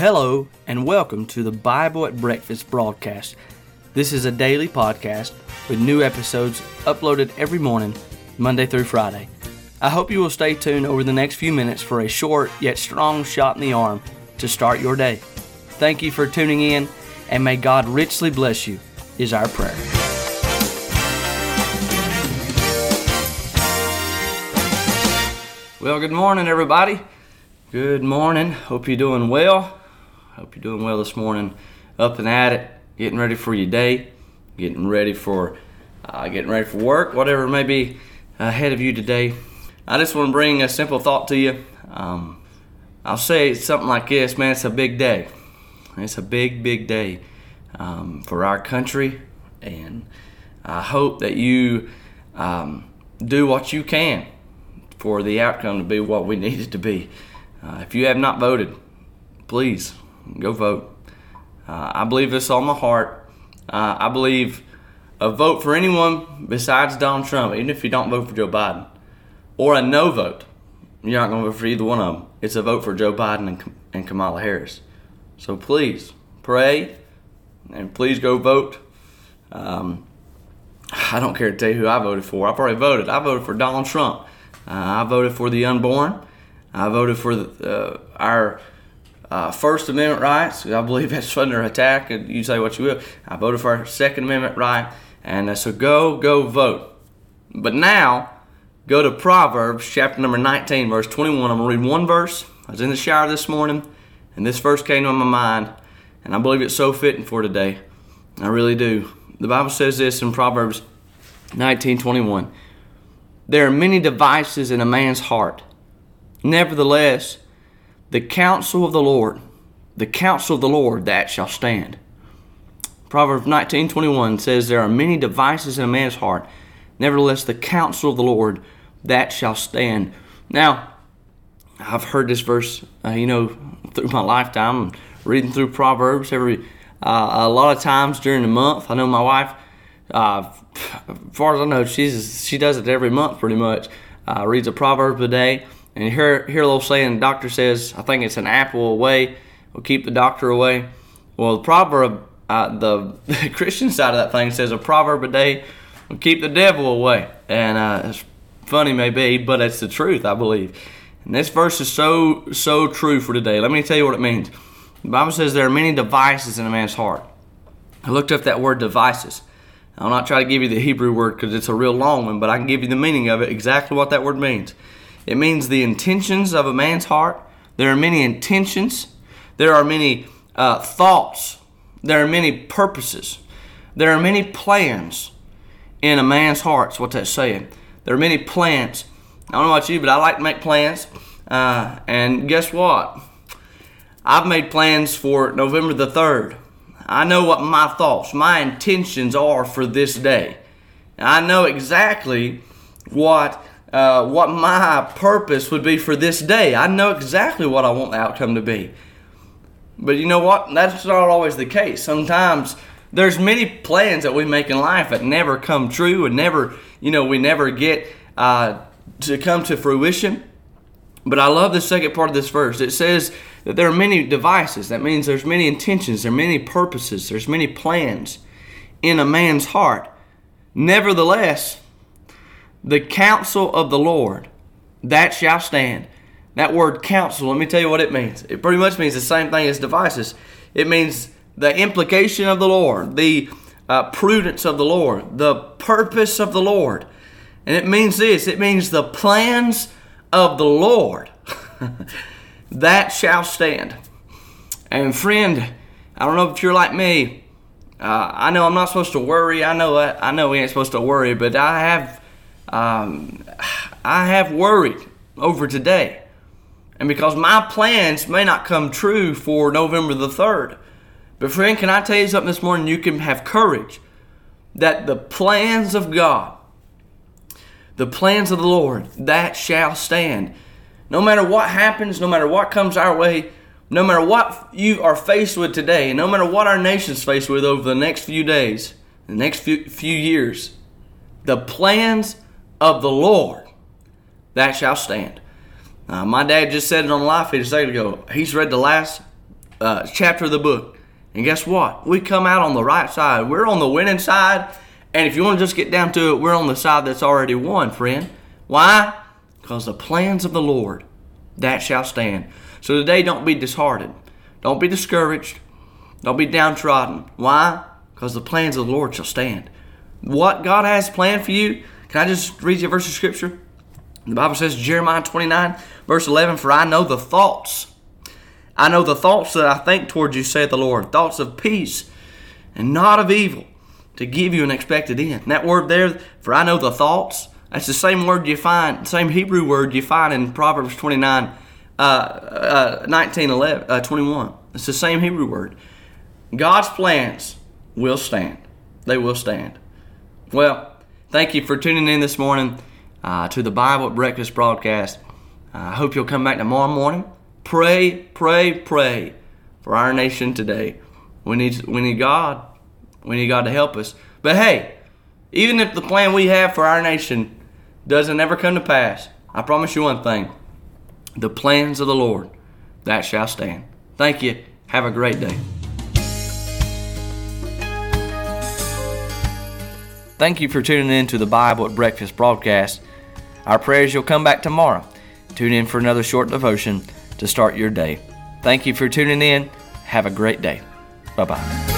Hello, and welcome to the Bible at Breakfast broadcast. This is a daily podcast with new episodes uploaded every morning, Monday through Friday. I hope you will stay tuned over the next few minutes for a short yet strong shot in the arm to start your day. Thank you for tuning in, and may God richly bless you, is our prayer. Well, good morning, everybody. Good morning. Hope you're doing well. Hope you're doing well this morning. Up and at it, getting ready for your day, getting ready for uh, getting ready for work, whatever may be ahead of you today. I just want to bring a simple thought to you. Um, I'll say something like this, man. It's a big day. It's a big, big day um, for our country, and I hope that you um, do what you can for the outcome to be what we need it to be. Uh, if you have not voted, please go vote. Uh, I believe this all my heart. Uh, I believe a vote for anyone besides Donald Trump, even if you don't vote for Joe Biden, or a no vote, you're not going to vote for either one of them. It's a vote for Joe Biden and, and Kamala Harris. So please pray and please go vote. Um, I don't care to tell you who I voted for. I've already voted. I voted for Donald Trump. Uh, I voted for the unborn. I voted for the, uh, our uh, First Amendment rights. I believe that's under attack, and you say what you will. I voted for our Second Amendment right, and uh, so go, go vote. But now, go to Proverbs chapter number 19, verse 21. I'm to read one verse. I was in the shower this morning, and this verse came to my mind, and I believe it's so fitting for today. I really do. The Bible says this in Proverbs 19:21. There are many devices in a man's heart Nevertheless, the counsel of the Lord, the counsel of the Lord, that shall stand. Proverbs 19:21 says there are many devices in a man's heart. Nevertheless, the counsel of the Lord, that shall stand. Now, I've heard this verse, uh, you know, through my lifetime, reading through Proverbs every uh, a lot of times during the month. I know my wife, uh, as far as I know, she's she does it every month pretty much. Uh, reads a proverb a day. And you hear, hear a little saying, the doctor says, I think it's an apple away will keep the doctor away. Well, the proverb, uh, the, the Christian side of that thing says, a proverb a day will keep the devil away. And uh, it's funny, maybe, but it's the truth, I believe. And this verse is so, so true for today. Let me tell you what it means. The Bible says there are many devices in a man's heart. I looked up that word devices. I'll not try to give you the Hebrew word because it's a real long one, but I can give you the meaning of it, exactly what that word means. It means the intentions of a man's heart. There are many intentions. There are many uh, thoughts. There are many purposes. There are many plans in a man's heart. That's what that's saying. There are many plans. I don't know about you, but I like to make plans. Uh, and guess what? I've made plans for November the 3rd. I know what my thoughts, my intentions are for this day. I know exactly what uh, what my purpose would be for this day. I know exactly what I want the outcome to be. But you know what? That's not always the case. Sometimes there's many plans that we make in life that never come true and never, you know, we never get uh, to come to fruition. But I love the second part of this verse. It says that there are many devices. That means there's many intentions, there are many purposes, there's many plans in a man's heart. Nevertheless, the counsel of the Lord, that shall stand. That word counsel, let me tell you what it means. It pretty much means the same thing as devices. It means the implication of the Lord, the uh, prudence of the Lord, the purpose of the Lord. And it means this it means the plans of the Lord that shall stand. And friend, I don't know if you're like me. Uh, I know I'm not supposed to worry. I know that. I know we ain't supposed to worry, but I have um, I have worried over today. And because my plans may not come true for November the 3rd. But, friend, can I tell you something this morning? You can have courage that the plans of God, the plans of the Lord, that shall stand. No matter what happens, no matter what comes our way, no matter what you are faced with today, no matter what our nation's faced with over the next few days, the next few, few years, the plans of the Lord, that shall stand. Uh, my dad just said it on live feed a second ago. He's read the last uh, chapter of the book. And guess what? We come out on the right side. We're on the winning side. And if you want to just get down to it, we're on the side that's already won, friend. Why? Because the plans of the Lord, that shall stand. So today, don't be disheartened. Don't be discouraged. Don't be downtrodden. Why? Because the plans of the Lord shall stand. What God has planned for you, can I just read you a verse of scripture? The Bible says, Jeremiah 29, verse 11, For I know the thoughts. I know the thoughts that I think towards you, saith the Lord, thoughts of peace and not of evil, to give you an expected end. And that word there, for I know the thoughts, that's the same word you find, same Hebrew word you find in Proverbs 29, uh, uh, 19, 11, uh, 21. It's the same Hebrew word. God's plans will stand. They will stand. Well, thank you for tuning in this morning uh, to the Bible Breakfast broadcast. Uh, I hope you'll come back tomorrow morning. Pray, pray, pray for our nation today. We need, we need God. We need God to help us. But hey, even if the plan we have for our nation doesn't ever come to pass, I promise you one thing the plans of the Lord, that shall stand. Thank you. Have a great day. Thank you for tuning in to the Bible at Breakfast broadcast. Our prayers you'll come back tomorrow. Tune in for another short devotion to start your day. Thank you for tuning in. Have a great day. Bye bye.